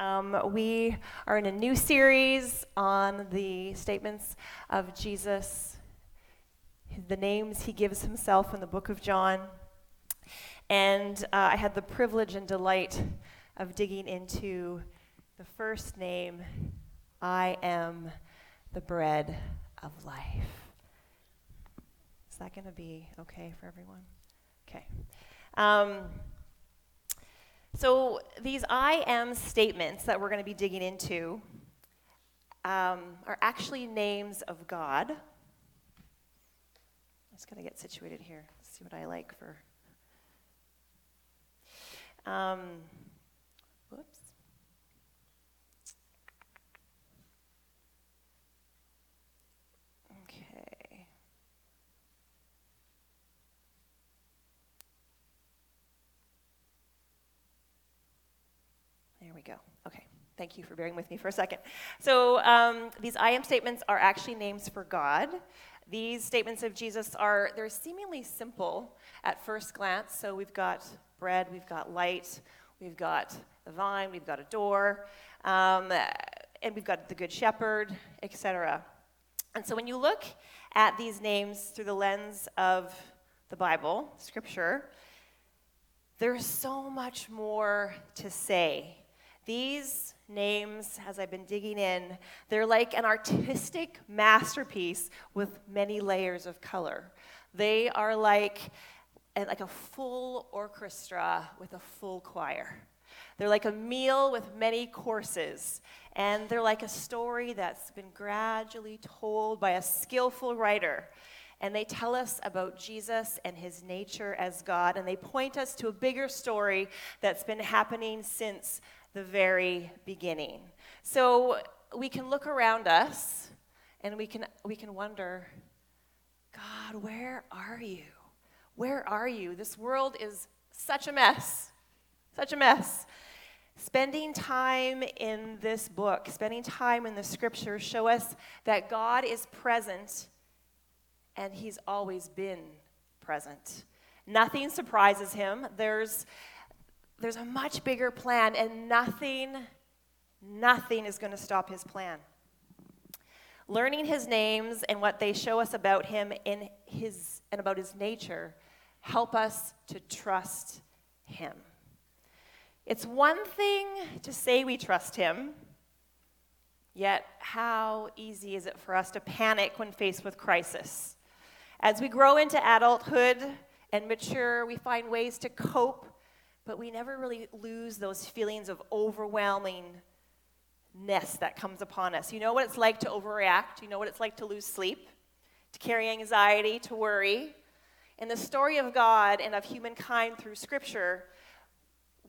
Um, we are in a new series on the statements of Jesus, the names he gives himself in the book of John. And uh, I had the privilege and delight of digging into the first name I am the bread of life. Is that going to be okay for everyone? Okay. Um, so, these I am statements that we're going to be digging into um, are actually names of God. I'm just going to get situated here, see what I like for. Um, whoops. There we go. Okay. Thank you for bearing with me for a second. So, um, these I am statements are actually names for God. These statements of Jesus are, they're seemingly simple at first glance. So, we've got bread, we've got light, we've got the vine, we've got a door, um, and we've got the Good Shepherd, etc. And so, when you look at these names through the lens of the Bible, Scripture, there's so much more to say these names, as I've been digging in, they're like an artistic masterpiece with many layers of color. They are like, eh, like a full orchestra with a full choir. They're like a meal with many courses, and they're like a story that's been gradually told by a skillful writer. And they tell us about Jesus and his nature as God, and they point us to a bigger story that's been happening since the very beginning. So we can look around us and we can, we can wonder, God, where are you? Where are you? This world is such a mess, such a mess. Spending time in this book, spending time in the scriptures, show us that God is present and He's always been present. Nothing surprises Him. There's there's a much bigger plan, and nothing, nothing is going to stop his plan. Learning his names and what they show us about him in his, and about his nature help us to trust him. It's one thing to say we trust him, yet how easy is it for us to panic when faced with crisis? As we grow into adulthood and mature, we find ways to cope but we never really lose those feelings of overwhelmingness that comes upon us. You know what it's like to overreact, you know what it's like to lose sleep, to carry anxiety, to worry. In the story of God and of humankind through Scripture,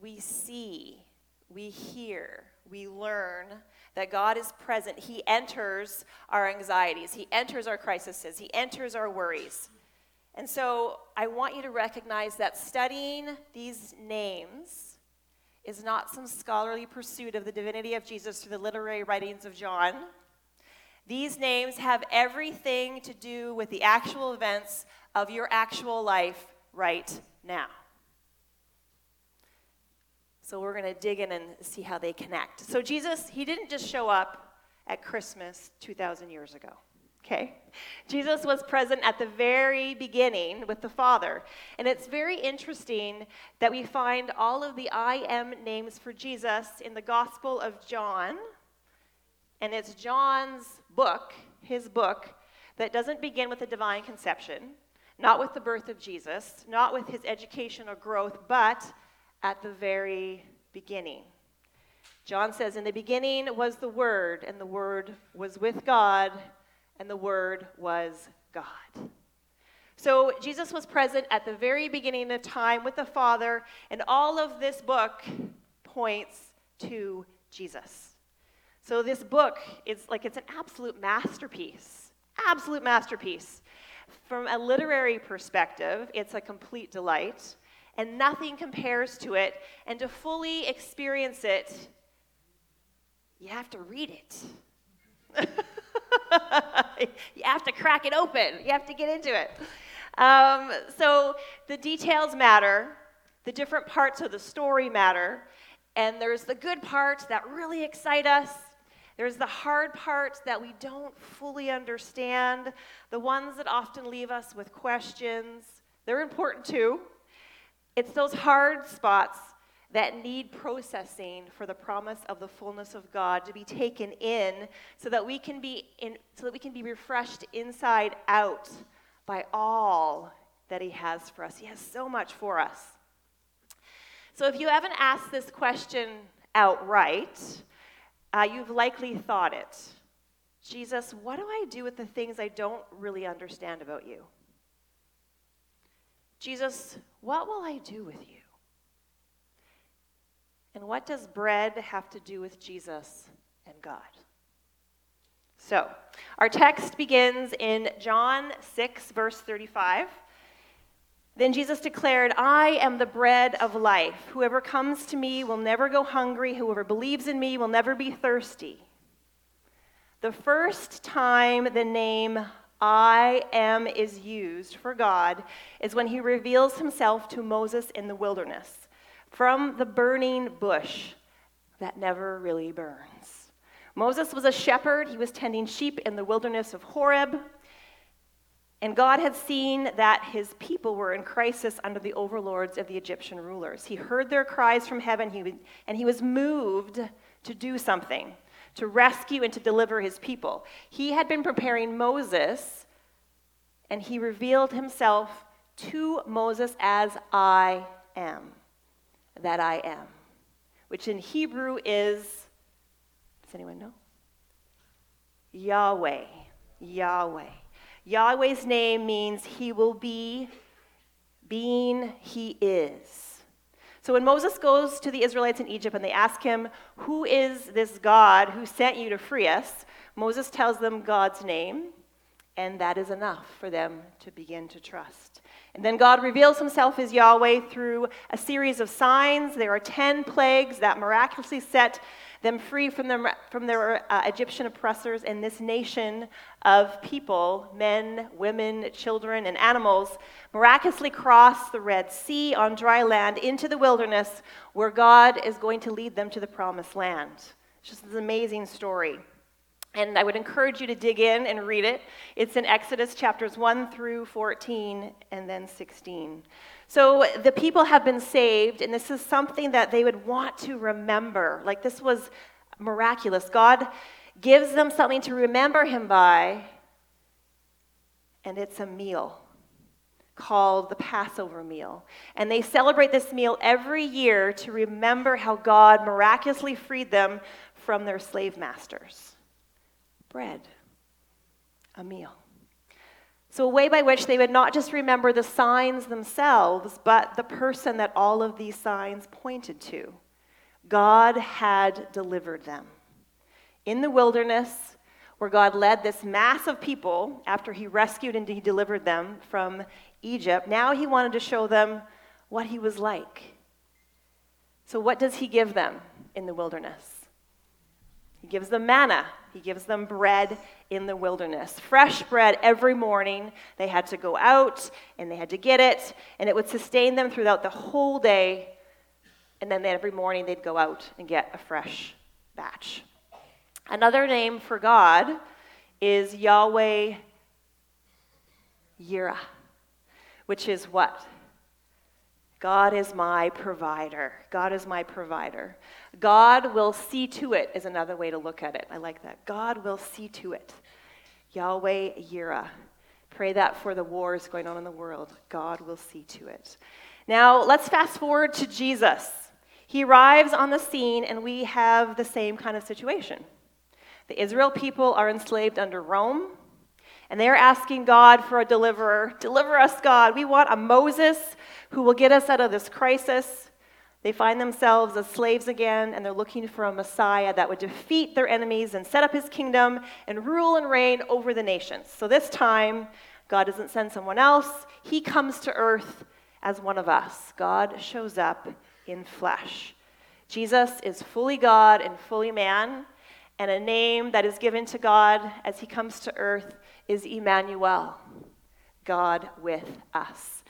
we see, we hear, we learn that God is present. He enters our anxieties, He enters our crises, He enters our worries. And so I want you to recognize that studying these names is not some scholarly pursuit of the divinity of Jesus through the literary writings of John. These names have everything to do with the actual events of your actual life right now. So we're going to dig in and see how they connect. So Jesus, he didn't just show up at Christmas 2,000 years ago okay? Jesus was present at the very beginning with the Father. And it's very interesting that we find all of the I am names for Jesus in the Gospel of John. And it's John's book, his book, that doesn't begin with the divine conception, not with the birth of Jesus, not with his education or growth, but at the very beginning. John says, In the beginning was the Word, and the Word was with God and the Word was God. So Jesus was present at the very beginning of time with the Father, and all of this book points to Jesus. So this book is like it's an absolute masterpiece. Absolute masterpiece. From a literary perspective, it's a complete delight, and nothing compares to it. And to fully experience it, you have to read it. you have to crack it open, you have to get into it. Um, so the details matter, the different parts of the story matter, And there's the good parts that really excite us. There's the hard parts that we don't fully understand, the ones that often leave us with questions. They're important too. It's those hard spots that need processing for the promise of the fullness of God to be taken in so that we can be in, so that we can be refreshed inside out by all that he has for us. He has so much for us. So if you haven't asked this question outright, uh, you've likely thought it. Jesus, what do I do with the things I don't really understand about you? Jesus, what will I do with you? And what does bread have to do with Jesus and God? So, our text begins in John 6, verse 35. Then Jesus declared, I am the bread of life. Whoever comes to me will never go hungry. Whoever believes in me will never be thirsty. The first time the name I am is used for God is when he reveals himself to Moses in the wilderness from the burning bush that never really burns. Moses was a shepherd, he was tending sheep in the wilderness of Horeb. And God had seen that his people were in crisis under the overlords of the Egyptian rulers. He heard their cries from heaven, and he was moved to do something, to rescue and to deliver his people. He had been preparing Moses, and he revealed himself to Moses as I am that I am, which in Hebrew is, does anyone know? Yahweh. Yahweh. Yahweh's name means he will be, being he is. So when Moses goes to the Israelites in Egypt and they ask him, Who is this God who sent you to free us? Moses tells them God's name, and that is enough for them to begin to trust. And then God reveals himself as Yahweh through a series of signs. There are 10 plagues that miraculously set them free from, them, from their uh, Egyptian oppressors, and this nation of people, men, women, children, and animals, miraculously cross the Red Sea on dry land into the wilderness where God is going to lead them to the promised land. It's just an amazing story. And I would encourage you to dig in and read it. It's in Exodus chapters 1 through 14 and then 16. So the people have been saved, and this is something that they would want to remember. Like this was miraculous. God gives them something to remember Him by, and it's a meal called the Passover meal. And they celebrate this meal every year to remember how God miraculously freed them from their slave masters bread, a meal. So, a way by which they would not just remember the signs themselves, but the person that all of these signs pointed to. God had delivered them. In the wilderness, where God led this mass of people after he rescued and he delivered them from Egypt, now he wanted to show them what he was like. So, what does he give them in the wilderness? He gives them manna. He gives them bread in the wilderness. Fresh bread every morning. They had to go out and they had to get it, and it would sustain them throughout the whole day. And then every morning they'd go out and get a fresh batch. Another name for God is Yahweh Yireh, which is what? God is my provider. God is my provider. God will see to it is another way to look at it. I like that. God will see to it. Yahweh Yireh. Pray that for the wars going on in the world. God will see to it. Now, let's fast forward to Jesus. He arrives on the scene, and we have the same kind of situation. The Israel people are enslaved under Rome, and they're asking God for a deliverer. Deliver us, God. We want a Moses who will get us out of this crisis. They find themselves as slaves again, and they're looking for a Messiah that would defeat their enemies and set up his kingdom and rule and reign over the nations. So this time, God doesn't send someone else, he comes to earth as one of us. God shows up in flesh. Jesus is fully God and fully man, and a name that is given to God as he comes to earth is Emmanuel, God with us.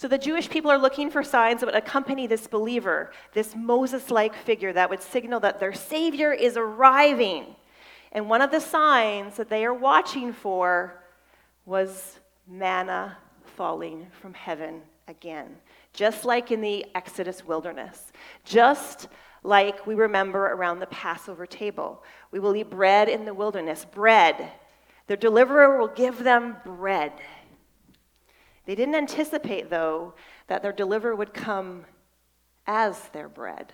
So the Jewish people are looking for signs that would accompany this believer, this Moses like figure that would signal that their Savior is arriving. And one of the signs that they are watching for was manna falling from heaven again, just like in the Exodus wilderness, just like we remember around the Passover table. We will eat bread in the wilderness, bread. Their deliverer will give them bread. They didn't anticipate, though, that their deliverer would come as their bread,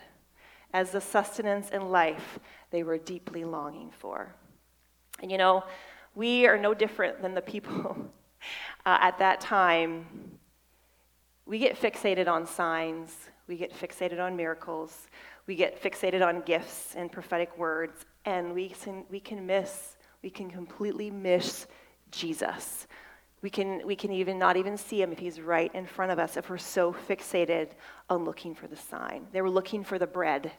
as the sustenance and life they were deeply longing for. And you know, we are no different than the people uh, at that time. We get fixated on signs, we get fixated on miracles, we get fixated on gifts and prophetic words, and we can, we can miss, we can completely miss Jesus. We can, we can even not even see him if he's right in front of us if we're so fixated on looking for the sign. They were looking for the bread.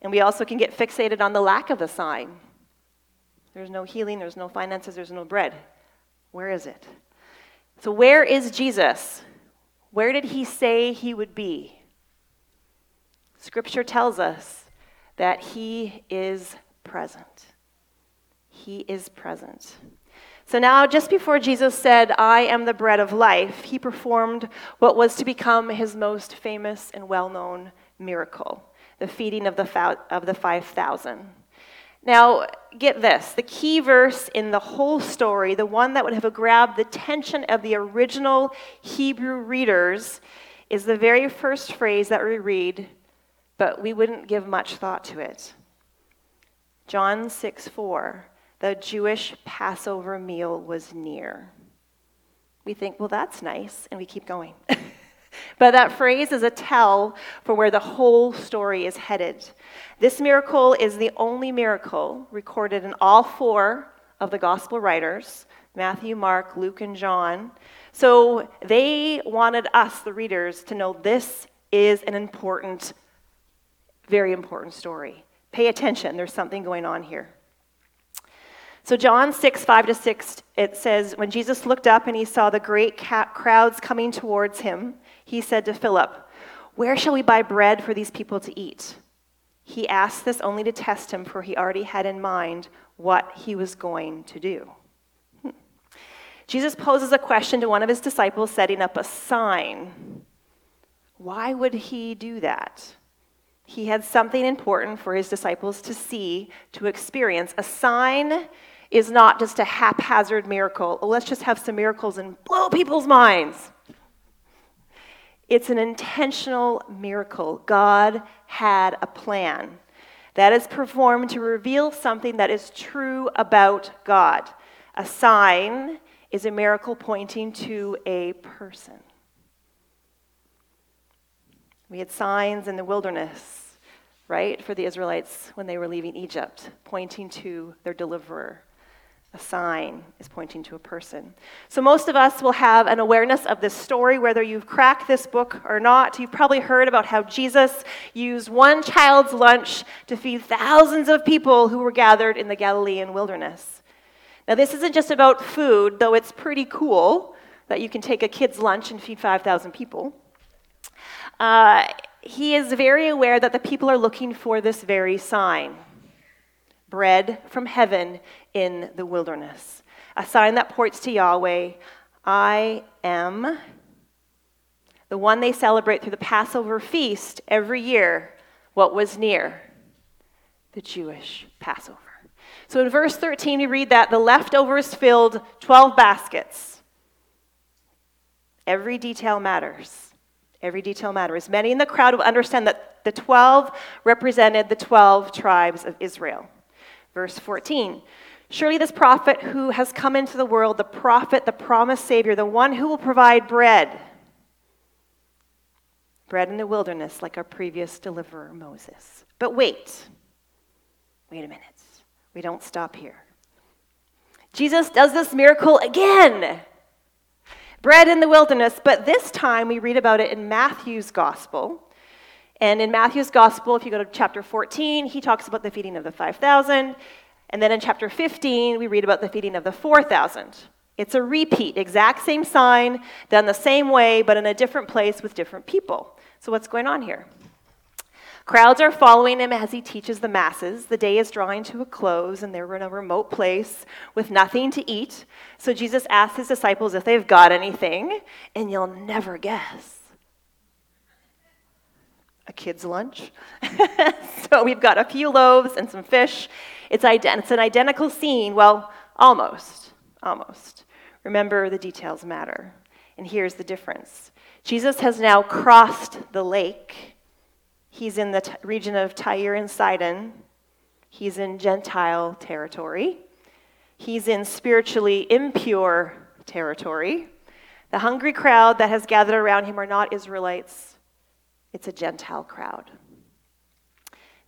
And we also can get fixated on the lack of the sign. There's no healing, there's no finances, there's no bread. Where is it? So, where is Jesus? Where did he say he would be? Scripture tells us that he is present. He is present. So now, just before Jesus said, I am the bread of life, he performed what was to become his most famous and well known miracle the feeding of the, of the 5,000. Now, get this the key verse in the whole story, the one that would have grabbed the attention of the original Hebrew readers, is the very first phrase that we read, but we wouldn't give much thought to it. John 6 4 the Jewish Passover meal was near. We think, well, that's nice, and we keep going. but that phrase is a tell for where the whole story is headed. This miracle is the only miracle recorded in all four of the gospel writers Matthew, Mark, Luke, and John. So they wanted us, the readers, to know this is an important, very important story. Pay attention, there's something going on here. So, John 6, 5 to 6, it says, When Jesus looked up and he saw the great crowds coming towards him, he said to Philip, Where shall we buy bread for these people to eat? He asked this only to test him, for he already had in mind what he was going to do. Hmm. Jesus poses a question to one of his disciples, setting up a sign. Why would he do that? He had something important for his disciples to see, to experience. A sign is not just a haphazard miracle. Let's just have some miracles and blow people's minds. It's an intentional miracle. God had a plan that is performed to reveal something that is true about God. A sign is a miracle pointing to a person. We had signs in the wilderness, right, for the Israelites when they were leaving Egypt, pointing to their deliverer a sign is pointing to a person. So, most of us will have an awareness of this story, whether you've cracked this book or not. You've probably heard about how Jesus used one child's lunch to feed thousands of people who were gathered in the Galilean wilderness. Now, this isn't just about food, though it's pretty cool that you can take a kid's lunch and feed 5,000 people. Uh, he is very aware that the people are looking for this very sign bread from heaven in the wilderness. A sign that points to Yahweh, I am the one they celebrate through the Passover feast every year. What was near? The Jewish Passover. So in verse 13, we read that the leftovers filled 12 baskets. Every detail matters. Every detail matters. Many in the crowd will understand that the 12 represented the 12 tribes of Israel. Verse 14 Surely this prophet who has come into the world, the prophet, the promised Savior, the one who will provide bread, bread in the wilderness like our previous deliverer, Moses. But wait, wait a minute. We don't stop here. Jesus does this miracle again. Bread in the wilderness, but this time we read about it in Matthew's gospel. And in Matthew's gospel, if you go to chapter 14, he talks about the feeding of the 5,000. And then in chapter 15, we read about the feeding of the 4,000. It's a repeat, exact same sign, done the same way, but in a different place with different people. So, what's going on here? Crowds are following him as he teaches the masses. The day is drawing to a close, and they're in a remote place with nothing to eat. So Jesus asks his disciples if they've got anything, and you'll never guess. A kid's lunch. so we've got a few loaves and some fish. It's, ident- it's an identical scene. Well, almost. Almost. Remember, the details matter. And here's the difference Jesus has now crossed the lake He's in the t- region of Tyre and Sidon. He's in Gentile territory. He's in spiritually impure territory. The hungry crowd that has gathered around him are not Israelites, it's a Gentile crowd.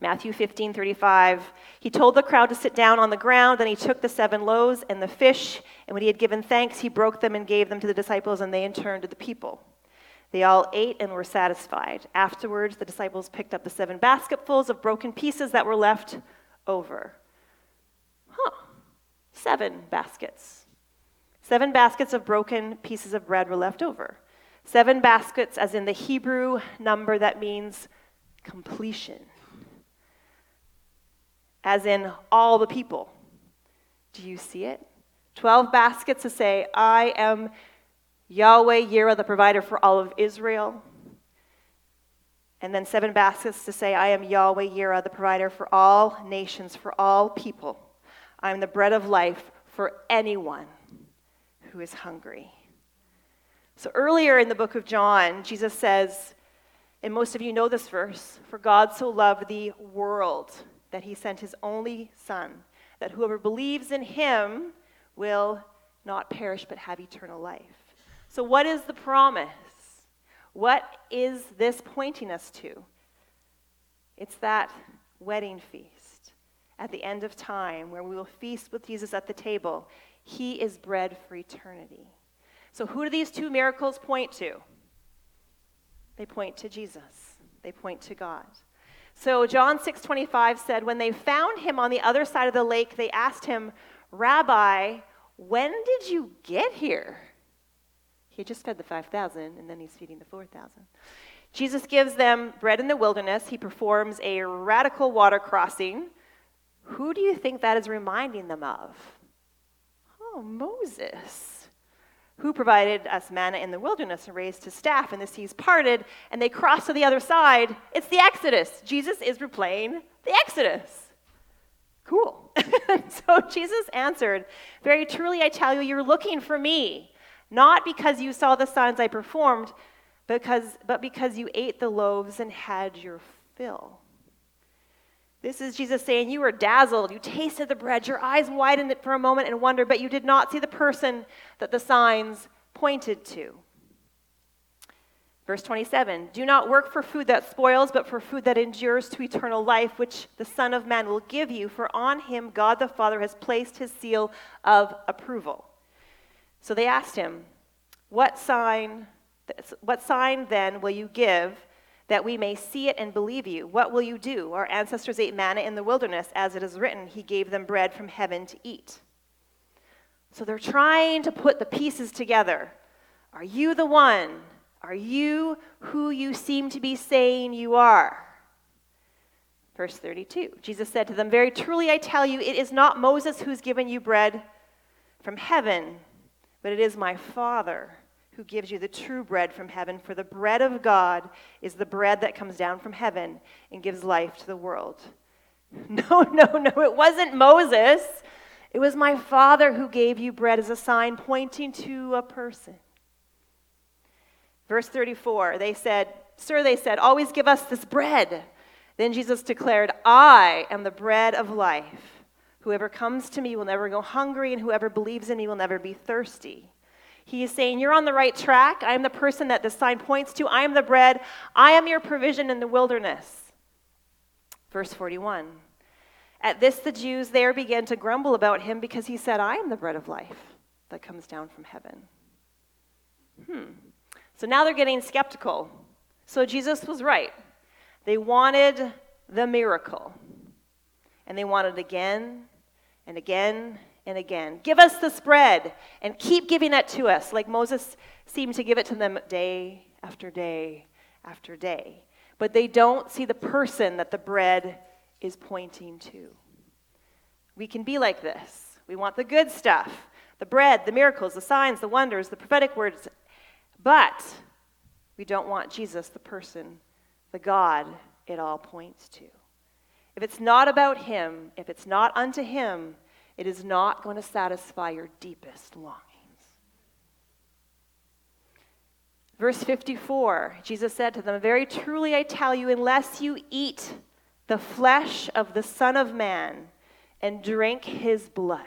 Matthew 15, 35. He told the crowd to sit down on the ground, Then he took the seven loaves and the fish, and when he had given thanks, he broke them and gave them to the disciples, and they in turn to the people. They all ate and were satisfied. Afterwards, the disciples picked up the seven basketfuls of broken pieces that were left over. Huh, seven baskets. Seven baskets of broken pieces of bread were left over. Seven baskets, as in the Hebrew number that means completion, as in all the people. Do you see it? Twelve baskets to say, I am Yahweh, Yireh, the provider for all of Israel. And then seven baskets to say, I am Yahweh, Yireh, the provider for all nations, for all people. I am the bread of life for anyone who is hungry. So earlier in the book of John, Jesus says, and most of you know this verse For God so loved the world that he sent his only Son, that whoever believes in him will not perish but have eternal life. So, what is the promise? What is this pointing us to? It's that wedding feast at the end of time where we will feast with Jesus at the table. He is bread for eternity. So, who do these two miracles point to? They point to Jesus, they point to God. So, John 6:25 said, When they found him on the other side of the lake, they asked him, Rabbi, when did you get here? He just fed the 5,000, and then he's feeding the 4,000. Jesus gives them bread in the wilderness. He performs a radical water crossing. Who do you think that is reminding them of? Oh, Moses, who provided us manna in the wilderness and raised his staff, and the seas parted, and they crossed to the other side. It's the Exodus. Jesus is replaying the Exodus. Cool. so Jesus answered, Very truly I tell you, you're looking for me not because you saw the signs I performed, because, but because you ate the loaves and had your fill. This is Jesus saying, You were dazzled. You tasted the bread. Your eyes widened for a moment in wonder, but you did not see the person that the signs pointed to. Verse 27 Do not work for food that spoils, but for food that endures to eternal life, which the Son of Man will give you, for on him God the Father has placed his seal of approval. So they asked him, What sign, what sign then will you give that we may see it and believe you? What will you do? Our ancestors ate manna in the wilderness, as it is written, He gave them bread from heaven to eat. So they're trying to put the pieces together. Are you the one? Are you who you seem to be saying you are? Verse 32 Jesus said to them, Very truly I tell you, it is not Moses who's given you bread from heaven but it is my Father who gives you the true bread from heaven. For the bread of God is the bread that comes down from heaven and gives life to the world. No, no, no, it wasn't Moses. It was my Father who gave you bread as a sign pointing to a person. Verse 34, they said, Sir, they said, always give us this bread. Then Jesus declared, I am the bread of life. Whoever comes to me will never go hungry, and whoever believes in me will never be thirsty. He is saying, You're on the right track. I am the person that this sign points to. I am the bread. I am your provision in the wilderness. Verse 41. At this, the Jews there began to grumble about him because he said, I am the bread of life that comes down from heaven. Hmm. So now they're getting skeptical. So Jesus was right. They wanted the miracle. And they wanted again and again and again. Give us this bread and keep giving it to us, like Moses seemed to give it to them day after day after day. But they don't see the person that the bread is pointing to. We can be like this. We want the good stuff the bread, the miracles, the signs, the wonders, the prophetic words. But we don't want Jesus, the person, the God it all points to. If it's not about Him, if it's not unto Him, it is not going to satisfy your deepest longings. Verse 54, Jesus said to them, Very truly I tell you, unless you eat the flesh of the Son of Man and drink his blood,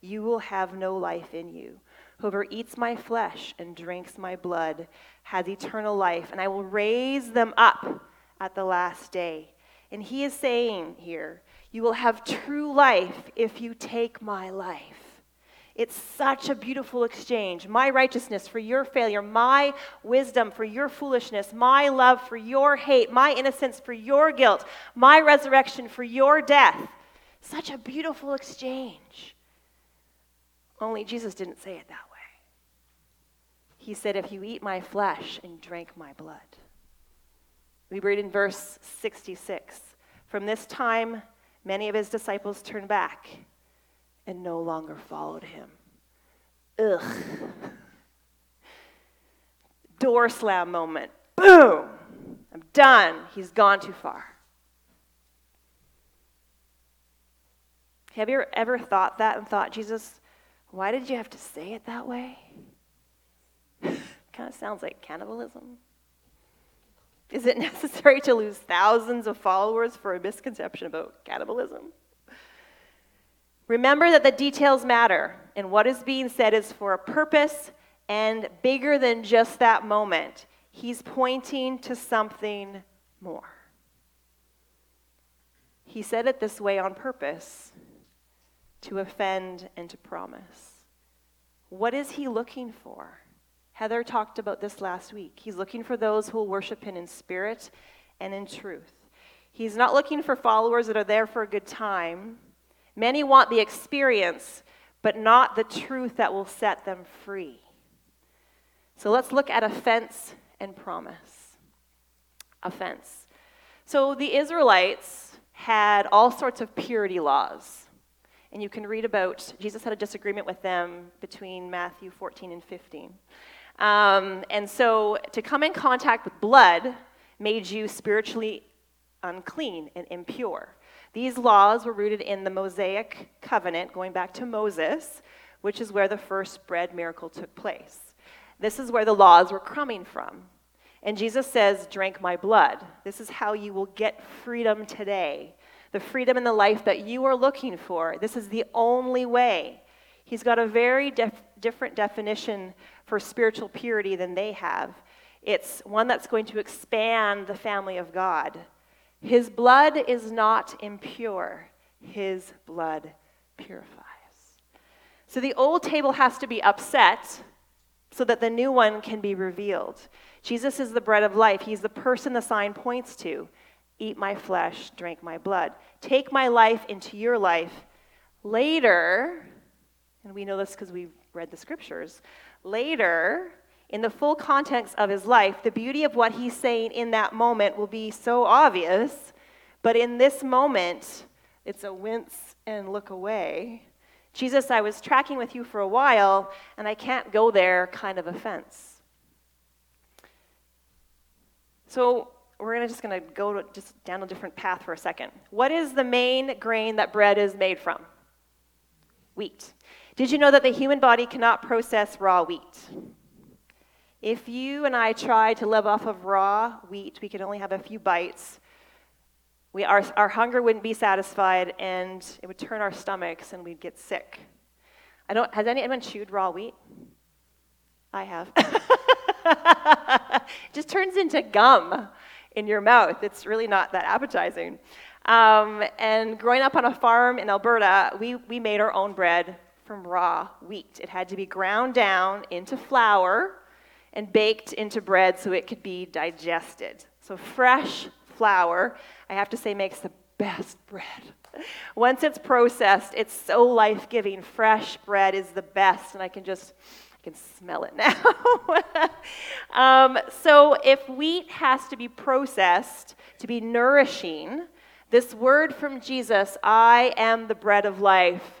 you will have no life in you. Whoever eats my flesh and drinks my blood has eternal life, and I will raise them up at the last day. And he is saying here, You will have true life if you take my life. It's such a beautiful exchange. My righteousness for your failure, my wisdom for your foolishness, my love for your hate, my innocence for your guilt, my resurrection for your death. Such a beautiful exchange. Only Jesus didn't say it that way. He said, If you eat my flesh and drink my blood. We read in verse 66 From this time, many of his disciples turned back and no longer followed him. Ugh. Door slam moment. Boom! I'm done. He's gone too far. Have you ever thought that and thought, Jesus, why did you have to say it that way? kind of sounds like cannibalism. Is it necessary to lose thousands of followers for a misconception about cannibalism? Remember that the details matter, and what is being said is for a purpose and bigger than just that moment. He's pointing to something more. He said it this way on purpose to offend and to promise. What is he looking for? Heather talked about this last week. He's looking for those who will worship him in spirit and in truth. He's not looking for followers that are there for a good time. Many want the experience, but not the truth that will set them free. So let's look at offense and promise. Offense. So the Israelites had all sorts of purity laws. And you can read about, Jesus had a disagreement with them between Matthew 14 and 15. Um, and so to come in contact with blood made you spiritually unclean and impure. These laws were rooted in the Mosaic covenant, going back to Moses, which is where the first bread miracle took place. This is where the laws were coming from. And Jesus says, Drink my blood. This is how you will get freedom today the freedom and the life that you are looking for. This is the only way. He's got a very def- different definition for spiritual purity than they have. It's one that's going to expand the family of God. His blood is not impure, His blood purifies. So the old table has to be upset so that the new one can be revealed. Jesus is the bread of life, He's the person the sign points to. Eat my flesh, drink my blood. Take my life into your life. Later, and we know this because we've read the scriptures, later, in the full context of his life, the beauty of what he's saying in that moment will be so obvious. But in this moment, it's a wince and look away. Jesus, I was tracking with you for a while, and I can't go there kind of offense. So, we're gonna just going to go just down a different path for a second. What is the main grain that bread is made from? Wheat. Did you know that the human body cannot process raw wheat? If you and I try to live off of raw wheat, we could only have a few bites. We, our, our hunger wouldn't be satisfied, and it would turn our stomachs, and we'd get sick. I don't, has anyone chewed raw wheat? I have. it just turns into gum in your mouth. It's really not that appetizing. Um, and growing up on a farm in Alberta, we, we made our own bread from raw wheat. It had to be ground down into flour and baked into bread so it could be digested. So fresh flour, I have to say, makes the best bread. Once it's processed, it's so life giving. Fresh bread is the best, and I can just. I can smell it now. um, so, if wheat has to be processed to be nourishing, this word from Jesus, I am the bread of life,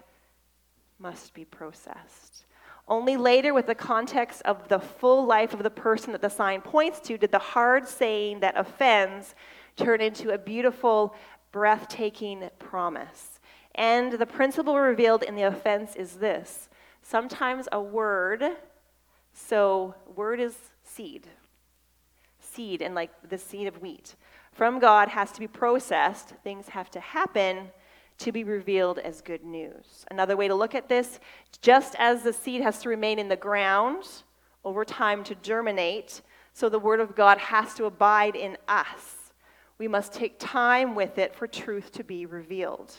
must be processed. Only later, with the context of the full life of the person that the sign points to, did the hard saying that offends turn into a beautiful, breathtaking promise. And the principle revealed in the offense is this. Sometimes a word, so word is seed, seed, and like the seed of wheat, from God has to be processed, things have to happen to be revealed as good news. Another way to look at this just as the seed has to remain in the ground over time to germinate, so the Word of God has to abide in us. We must take time with it for truth to be revealed.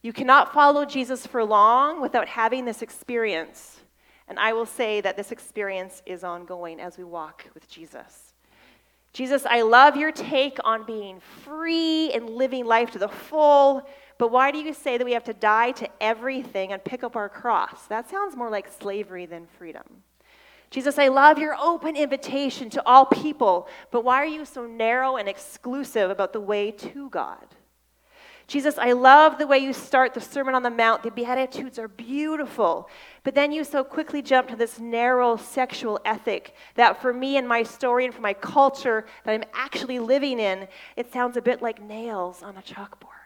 You cannot follow Jesus for long without having this experience. And I will say that this experience is ongoing as we walk with Jesus. Jesus, I love your take on being free and living life to the full but why do you say that we have to die to everything and pick up our cross? That sounds more like slavery than freedom. Jesus, I love your open invitation to all people, but why are you so narrow and exclusive about the way to God? Jesus, I love the way you start the Sermon on the Mount. The Beatitudes are beautiful. But then you so quickly jump to this narrow sexual ethic that for me and my story and for my culture that I'm actually living in, it sounds a bit like nails on a chalkboard.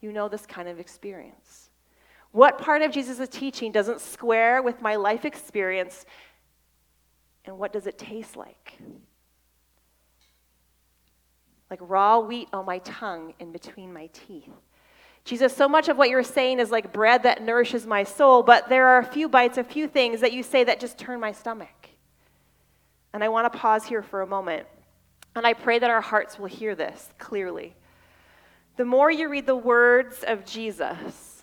You know this kind of experience. What part of Jesus' teaching doesn't square with my life experience, and what does it taste like? Like raw wheat on my tongue in between my teeth. Jesus, so much of what you're saying is like bread that nourishes my soul, but there are a few bites, a few things that you say that just turn my stomach. And I want to pause here for a moment. And I pray that our hearts will hear this clearly the more you read the words of Jesus,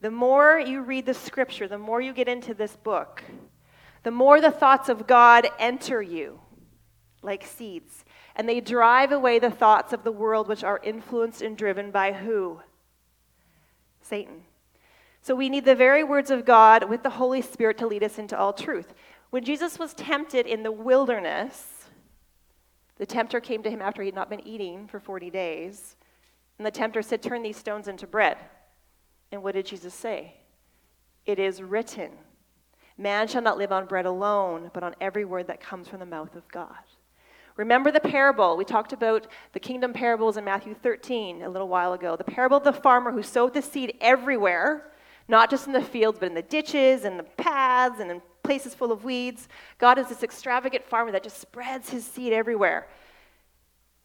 the more you read the scripture, the more you get into this book, the more the thoughts of God enter you like seeds. And they drive away the thoughts of the world, which are influenced and driven by who? Satan. So we need the very words of God with the Holy Spirit to lead us into all truth. When Jesus was tempted in the wilderness, the tempter came to him after he had not been eating for 40 days. And the tempter said, Turn these stones into bread. And what did Jesus say? It is written, Man shall not live on bread alone, but on every word that comes from the mouth of God. Remember the parable. We talked about the kingdom parables in Matthew 13 a little while ago. The parable of the farmer who sowed the seed everywhere, not just in the fields, but in the ditches and the paths and in places full of weeds. God is this extravagant farmer that just spreads his seed everywhere.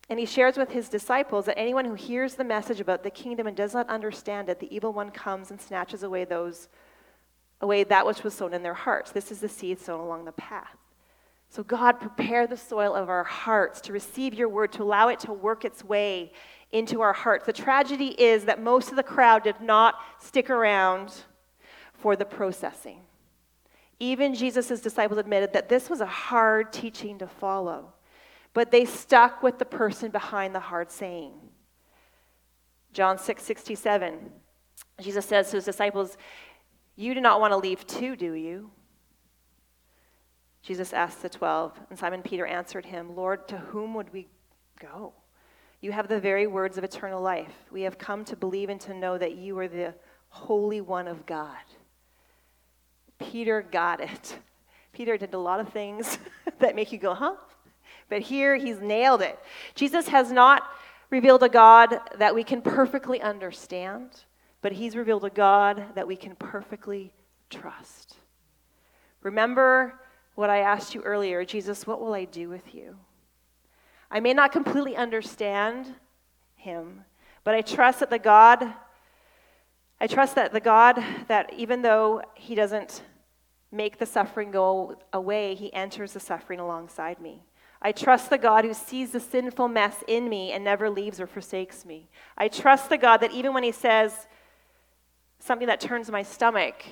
And he shares with his disciples that anyone who hears the message about the kingdom and does not understand it, the evil one comes and snatches away those away that which was sown in their hearts. This is the seed sown along the path. So God, prepare the soil of our hearts to receive your word, to allow it to work its way into our hearts. The tragedy is that most of the crowd did not stick around for the processing. Even Jesus' disciples admitted that this was a hard teaching to follow but they stuck with the person behind the hard saying. John 6 67, Jesus says to his disciples, You do not want to leave too, do you? Jesus asked the twelve, and Simon Peter answered him, Lord, to whom would we go? You have the very words of eternal life. We have come to believe and to know that you are the Holy One of God. Peter got it. Peter did a lot of things that make you go, huh? But here he's nailed it. Jesus has not revealed a God that we can perfectly understand, but he's revealed a God that we can perfectly trust. Remember what I asked you earlier Jesus, what will I do with you? I may not completely understand him, but I trust that the God, I trust that the God that even though he doesn't make the suffering go away, he enters the suffering alongside me. I trust the God who sees the sinful mess in me and never leaves or forsakes me. I trust the God that even when He says something that turns my stomach,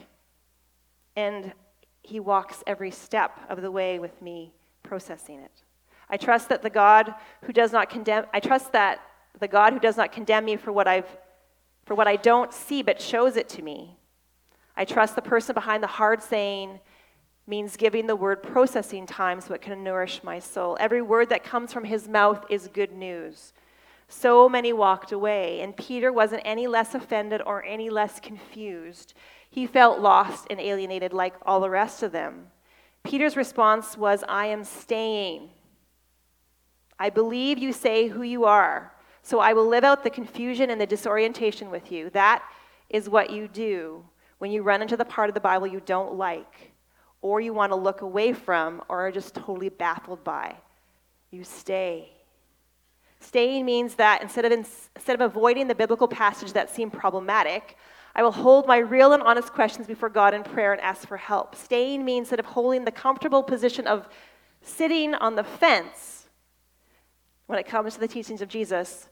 and He walks every step of the way with me, processing it. I trust that the God who does not condemn, I trust that the God who does not condemn me for what I've for what I don't see but shows it to me. I trust the person behind the hard saying means giving the word processing time so it can nourish my soul. Every word that comes from his mouth is good news. So many walked away, and Peter wasn't any less offended or any less confused. He felt lost and alienated like all the rest of them. Peter's response was, I am staying. I believe you say who you are, so I will live out the confusion and the disorientation with you. That is what you do when you run into the part of the Bible you don't like, or you want to look away from, or are just totally baffled by. You stay. Staying means that instead of, instead of avoiding the biblical passage that seemed problematic, I will hold my real and honest questions before God in prayer and ask for help. Staying means instead of holding the comfortable position of sitting on the fence when it comes to the teachings of Jesus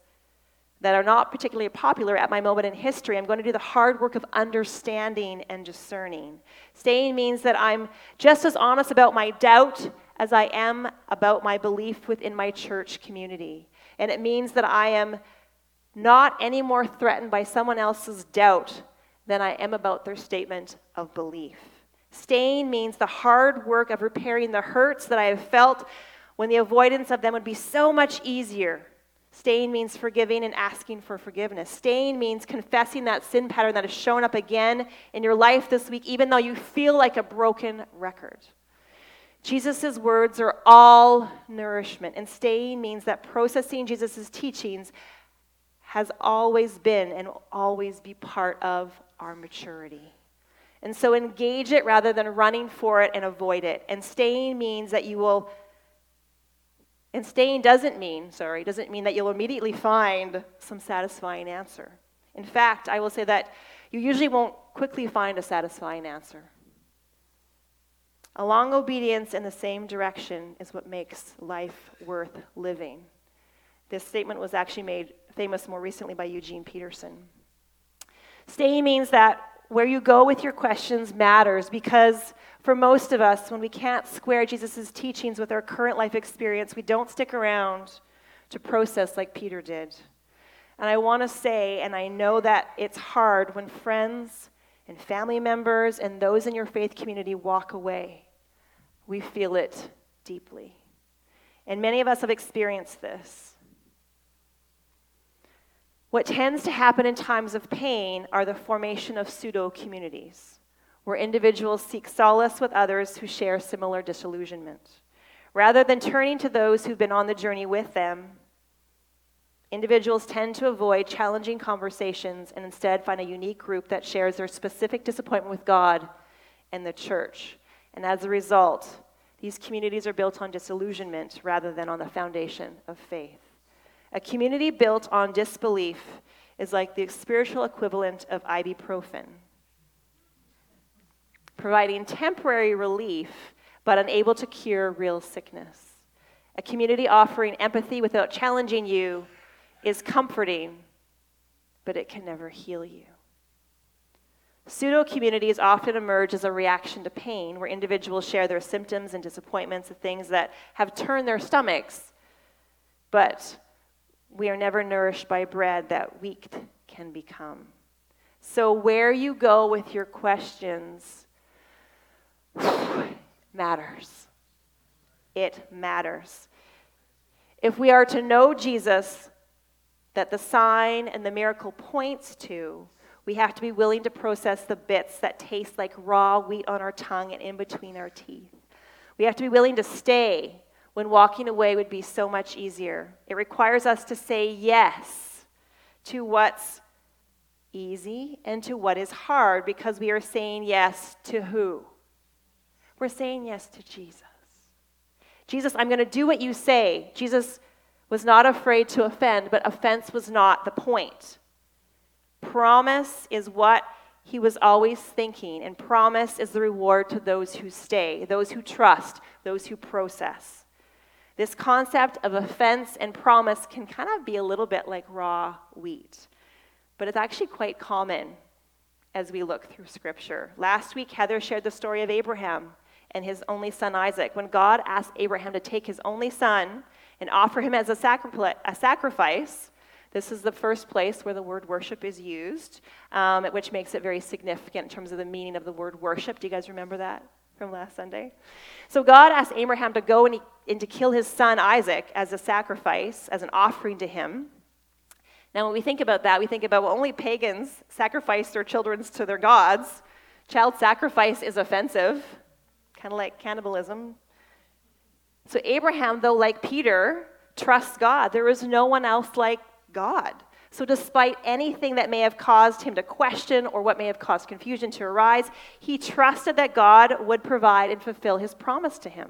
that are not particularly popular at my moment in history. I'm going to do the hard work of understanding and discerning. Staying means that I'm just as honest about my doubt as I am about my belief within my church community. And it means that I am not any more threatened by someone else's doubt than I am about their statement of belief. Staying means the hard work of repairing the hurts that I have felt when the avoidance of them would be so much easier. Staying means forgiving and asking for forgiveness. Staying means confessing that sin pattern that has shown up again in your life this week, even though you feel like a broken record. Jesus' words are all nourishment, and staying means that processing Jesus' teachings has always been and will always be part of our maturity. And so engage it rather than running for it and avoid it. And staying means that you will, and staying doesn't mean, sorry, doesn't mean that you'll immediately find some satisfying answer. In fact, I will say that you usually won't quickly find a satisfying answer. A long obedience in the same direction is what makes life worth living. This statement was actually made famous more recently by Eugene Peterson. Staying means that where you go with your questions matters because for most of us, when we can't square Jesus' teachings with our current life experience, we don't stick around to process like Peter did. And I want to say, and I know that it's hard when friends and family members and those in your faith community walk away. We feel it deeply. And many of us have experienced this. What tends to happen in times of pain are the formation of pseudo communities, where individuals seek solace with others who share similar disillusionment. Rather than turning to those who've been on the journey with them, individuals tend to avoid challenging conversations and instead find a unique group that shares their specific disappointment with God and the church. And as a result, these communities are built on disillusionment rather than on the foundation of faith. A community built on disbelief is like the spiritual equivalent of ibuprofen, providing temporary relief but unable to cure real sickness. A community offering empathy without challenging you is comforting, but it can never heal you. Pseudo communities often emerge as a reaction to pain, where individuals share their symptoms and disappointments, the things that have turned their stomachs, but we are never nourished by bread that weak can become. So, where you go with your questions matters. It matters. If we are to know Jesus, that the sign and the miracle points to, we have to be willing to process the bits that taste like raw wheat on our tongue and in between our teeth. We have to be willing to stay when walking away would be so much easier. It requires us to say yes to what's easy and to what is hard because we are saying yes to who? We're saying yes to Jesus. Jesus, I'm going to do what you say. Jesus was not afraid to offend, but offense was not the point. Promise is what he was always thinking, and promise is the reward to those who stay, those who trust, those who process. This concept of offense and promise can kind of be a little bit like raw wheat, but it's actually quite common as we look through Scripture. Last week, Heather shared the story of Abraham and his only son Isaac. When God asked Abraham to take his only son and offer him as a, sacrifice, This is the first place where the word worship is used, um, which makes it very significant in terms of the meaning of the word worship. Do you guys remember that from last Sunday? So God asked Abraham to go and, he, and to kill his son Isaac as a sacrifice, as an offering to him. Now, when we think about that, we think about well, only pagans sacrifice their children to their gods. Child sacrifice is offensive, kind of like cannibalism. So, Abraham, though, like Peter, trusts God. There is no one else like God. So, despite anything that may have caused him to question or what may have caused confusion to arise, he trusted that God would provide and fulfill his promise to him.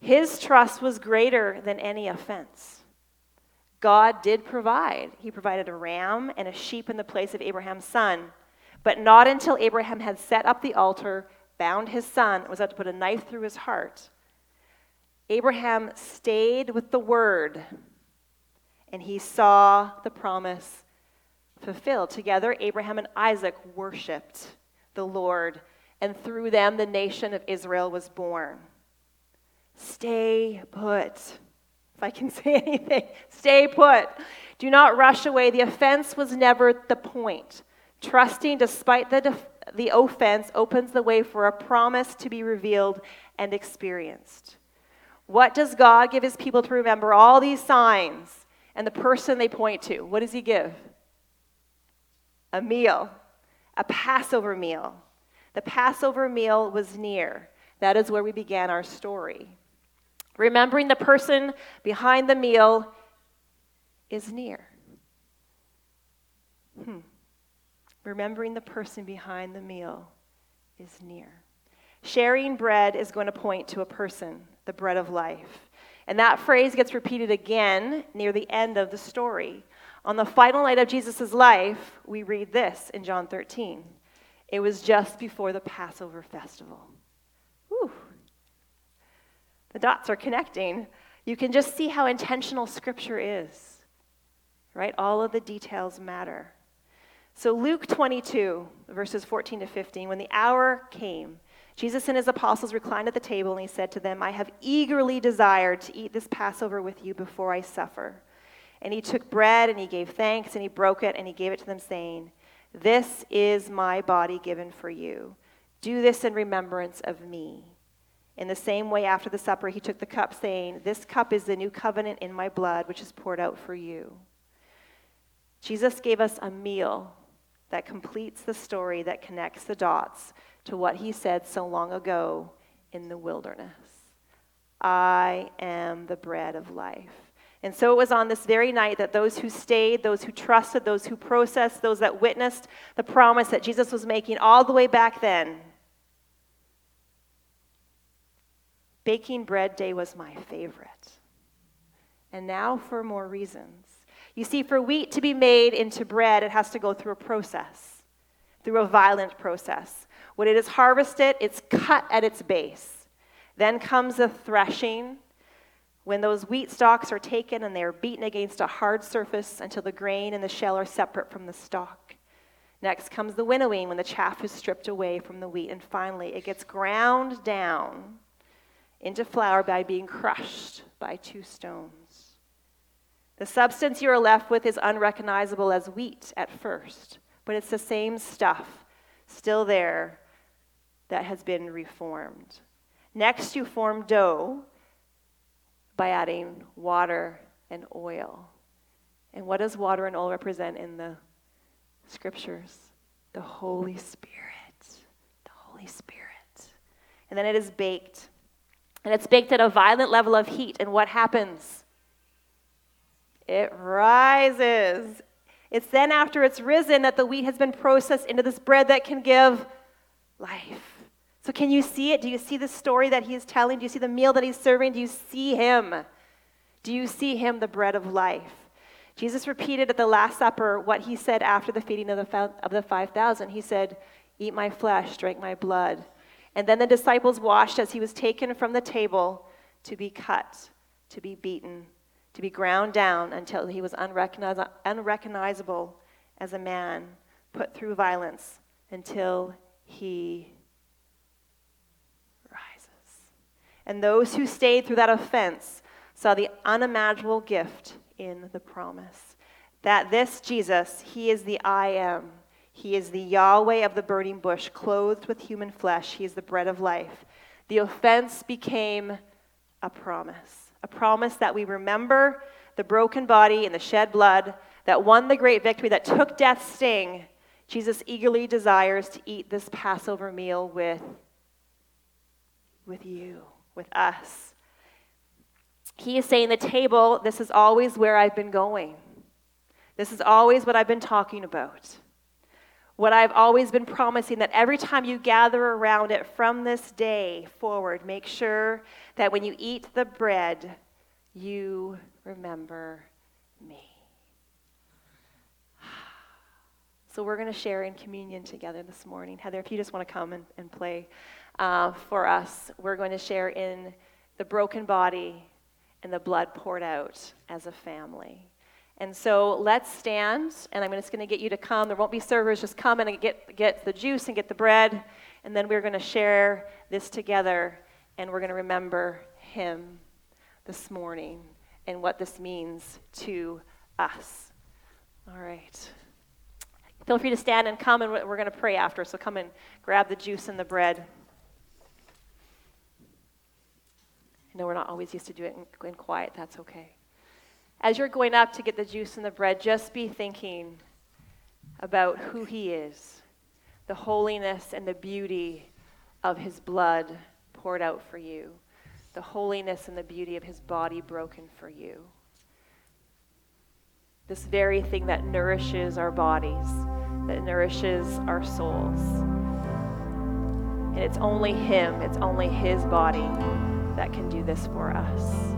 His trust was greater than any offense. God did provide. He provided a ram and a sheep in the place of Abraham's son, but not until Abraham had set up the altar, bound his son, was about to put a knife through his heart. Abraham stayed with the word and he saw the promise fulfilled. Together, Abraham and Isaac worshiped the Lord, and through them, the nation of Israel was born. Stay put. If I can say anything, stay put. Do not rush away. The offense was never the point. Trusting despite the, def- the offense opens the way for a promise to be revealed and experienced. What does God give his people to remember? All these signs and the person they point to, what does he give? A meal, a Passover meal. The Passover meal was near. That is where we began our story. Remembering the person behind the meal is near. Hmm. Remembering the person behind the meal is near. Sharing bread is going to point to a person, the bread of life. And that phrase gets repeated again near the end of the story. On the final night of Jesus' life, we read this in John 13. It was just before the Passover festival. Whew. The dots are connecting. You can just see how intentional Scripture is, right? All of the details matter. So, Luke 22, verses 14 to 15, when the hour came, Jesus and his apostles reclined at the table, and he said to them, I have eagerly desired to eat this Passover with you before I suffer. And he took bread, and he gave thanks, and he broke it, and he gave it to them, saying, This is my body given for you. Do this in remembrance of me. In the same way, after the supper, he took the cup, saying, This cup is the new covenant in my blood, which is poured out for you. Jesus gave us a meal that completes the story that connects the dots to what he said so long ago in the wilderness I am the bread of life. And so it was on this very night that those who stayed, those who trusted, those who processed, those that witnessed the promise that Jesus was making all the way back then. Baking bread day was my favorite. And now for more reasons. You see, for wheat to be made into bread, it has to go through a process, through a violent process. When it is harvested, it's cut at its base. Then comes the threshing, when those wheat stalks are taken and they are beaten against a hard surface until the grain and the shell are separate from the stalk. Next comes the winnowing, when the chaff is stripped away from the wheat. And finally, it gets ground down into flour by being crushed by two stones. The substance you are left with is unrecognizable as wheat at first, but it's the same stuff still there that has been reformed. Next, you form dough by adding water and oil. And what does water and oil represent in the scriptures? The Holy Spirit. The Holy Spirit. And then it is baked. And it's baked at a violent level of heat. And what happens? It rises. It's then after it's risen that the wheat has been processed into this bread that can give life. So, can you see it? Do you see the story that he is telling? Do you see the meal that he's serving? Do you see him? Do you see him, the bread of life? Jesus repeated at the Last Supper what he said after the feeding of the, of the 5,000. He said, Eat my flesh, drink my blood. And then the disciples watched as he was taken from the table to be cut, to be beaten, to be ground down until he was unrecogniz- unrecognizable as a man, put through violence until he rises. And those who stayed through that offense saw the unimaginable gift in the promise. that this Jesus, he is the I am. He is the Yahweh of the burning bush, clothed with human flesh. He is the bread of life. The offense became a promise, a promise that we remember the broken body and the shed blood that won the great victory, that took death's sting. Jesus eagerly desires to eat this Passover meal with, with you, with us. He is saying, The table, this is always where I've been going. This is always what I've been talking about. What I've always been promising that every time you gather around it from this day forward, make sure that when you eat the bread, you remember me. So we're going to share in communion together this morning. Heather, if you just want to come and, and play uh, for us, we're going to share in the broken body and the blood poured out as a family. And so let's stand, and I'm just going to get you to come. There won't be servers, just come and get, get the juice and get the bread, and then we're going to share this together, and we're going to remember him this morning and what this means to us. All right. Feel free to stand and come, and we're going to pray after, so come and grab the juice and the bread. I know we're not always used to do it in quiet, that's okay as you're going up to get the juice and the bread, just be thinking about who He is, the holiness and the beauty of His blood poured out for you, the holiness and the beauty of His body broken for you. This very thing that nourishes our bodies, that nourishes our souls. And it's only Him, it's only His body that can do this for us.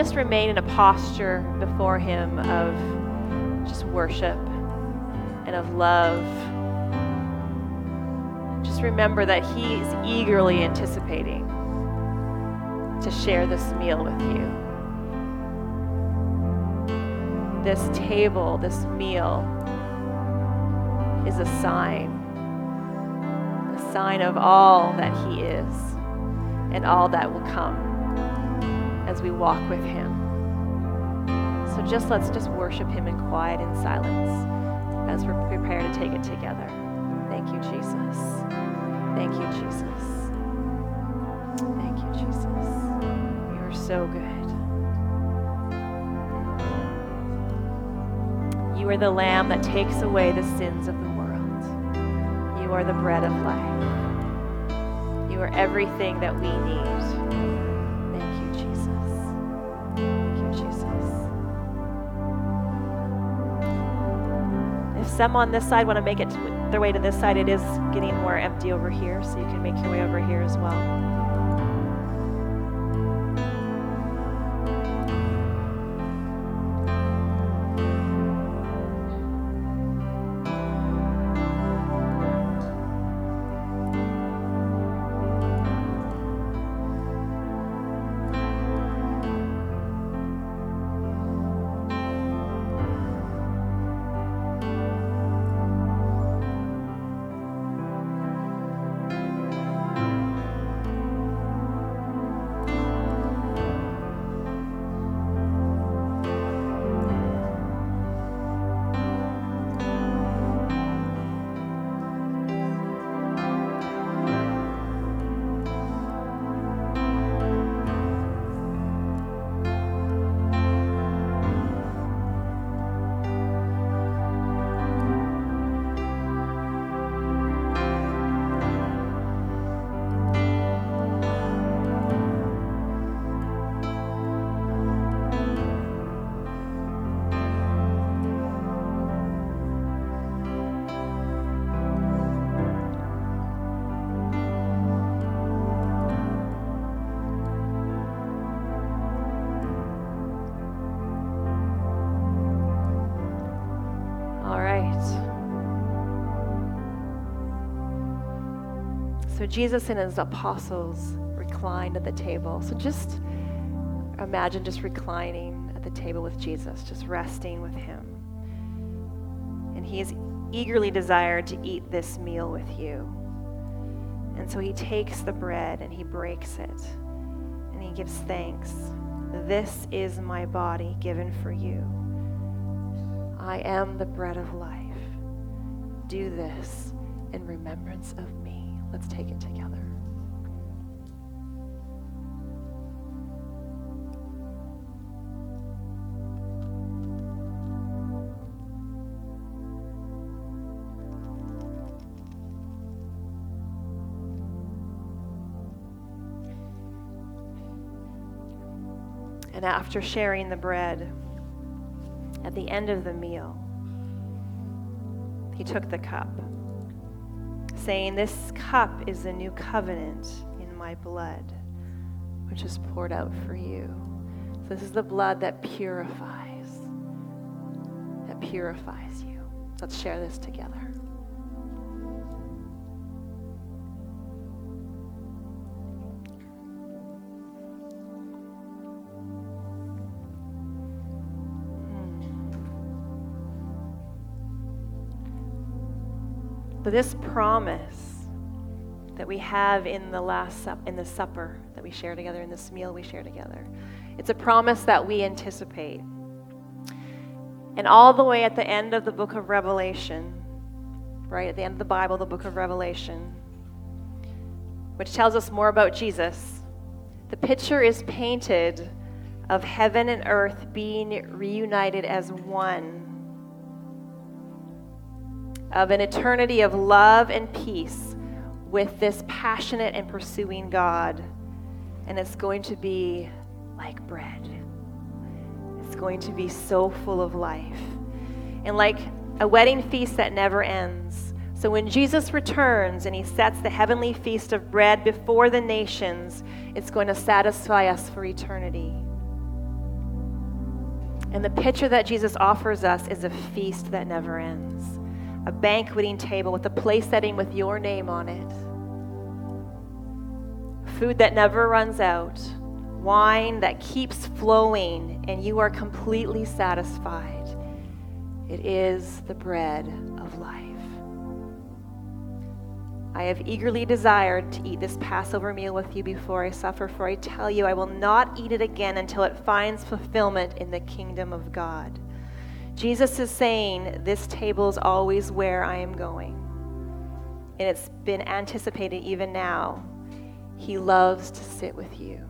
Just remain in a posture before Him of just worship and of love. Just remember that He is eagerly anticipating to share this meal with you. This table, this meal, is a sign, a sign of all that He is and all that will come as we walk with Him. So just let's just worship Him in quiet and silence as we prepare to take it together. Thank you, Jesus. Thank you, Jesus. Thank you, Jesus. You are so good. You are the Lamb that takes away the sins of the world. You are the bread of life. You are everything that we need. Some on this side want to make it their way to this side, it is getting more empty over here, so you can make your way over here as well. Jesus and his apostles reclined at the table. So just imagine just reclining at the table with Jesus, just resting with him. And he is eagerly desired to eat this meal with you. And so he takes the bread and he breaks it and he gives thanks. This is my body given for you. I am the bread of life. Do this in remembrance of me. Let's take it together. And after sharing the bread, at the end of the meal, he took the cup, saying, This cup is the new covenant in my blood, which is poured out for you. So this is the blood that purifies, that purifies you. Let's share this together. But this promise that we have in the last sup- in the supper that we share together, in this meal we share together, it's a promise that we anticipate. And all the way at the end of the book of Revelation, right at the end of the Bible, the book of Revelation, which tells us more about Jesus, the picture is painted of heaven and earth being reunited as one of an eternity of love and peace with this passionate and pursuing God. And it's going to be like bread. It's going to be so full of life. And like a wedding feast that never ends. So when Jesus returns and he sets the heavenly feast of bread before the nations, it's going to satisfy us for eternity. And the picture that Jesus offers us is a feast that never ends a banqueting table with a place setting with your name on it. Food that never runs out, wine that keeps flowing, and you are completely satisfied. It is the bread of life. I have eagerly desired to eat this Passover meal with you before I suffer, for I tell you, I will not eat it again until it finds fulfillment in the kingdom of God. Jesus is saying, This table is always where I am going. And it's been anticipated even now. He loves to sit with you.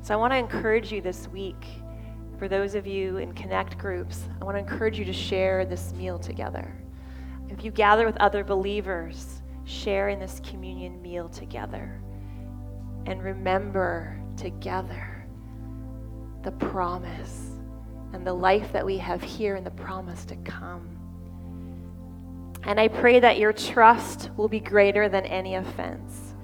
So I want to encourage you this week, for those of you in connect groups, I want to encourage you to share this meal together. If you gather with other believers, share in this communion meal together. And remember together the promise and the life that we have here and the promise to come. And I pray that your trust will be greater than any offense,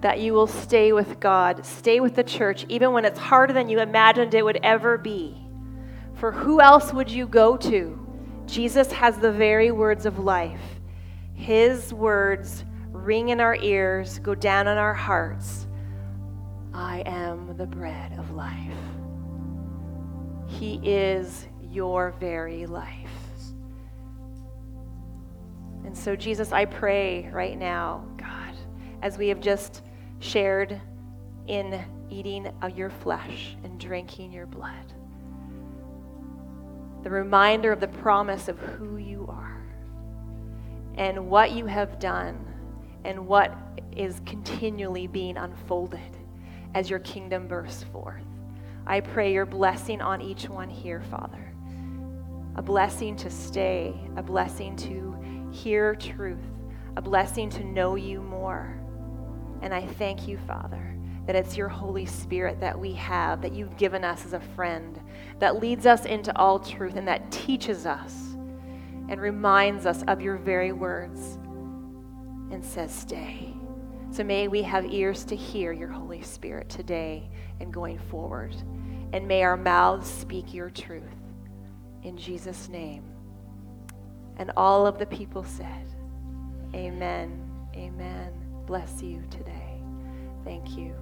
that you will stay with God, stay with the church, even when it's harder than you imagined it would ever be. For who else would you go to? Jesus has the very words of life. His words ring in our ears, go down in our hearts. I am the bread of life. He is your very life. And so, Jesus, I pray right now, God, as we have just shared in eating of your flesh and drinking your blood, the reminder of the promise of who you are and what you have done and what is continually being unfolded as your kingdom bursts forth. I pray your blessing on each one here, Father. A blessing to stay, a blessing to hear truth, a blessing to know you more. And I thank you, Father, that it's your Holy Spirit that we have, that you've given us as a friend, that leads us into all truth and that teaches us and reminds us of your very words and says, Stay. So may we have ears to hear your Holy Spirit today and going forward. And may our mouths speak your truth. In Jesus' name, And all of the people said, Amen. Amen. Bless you today. Thank you.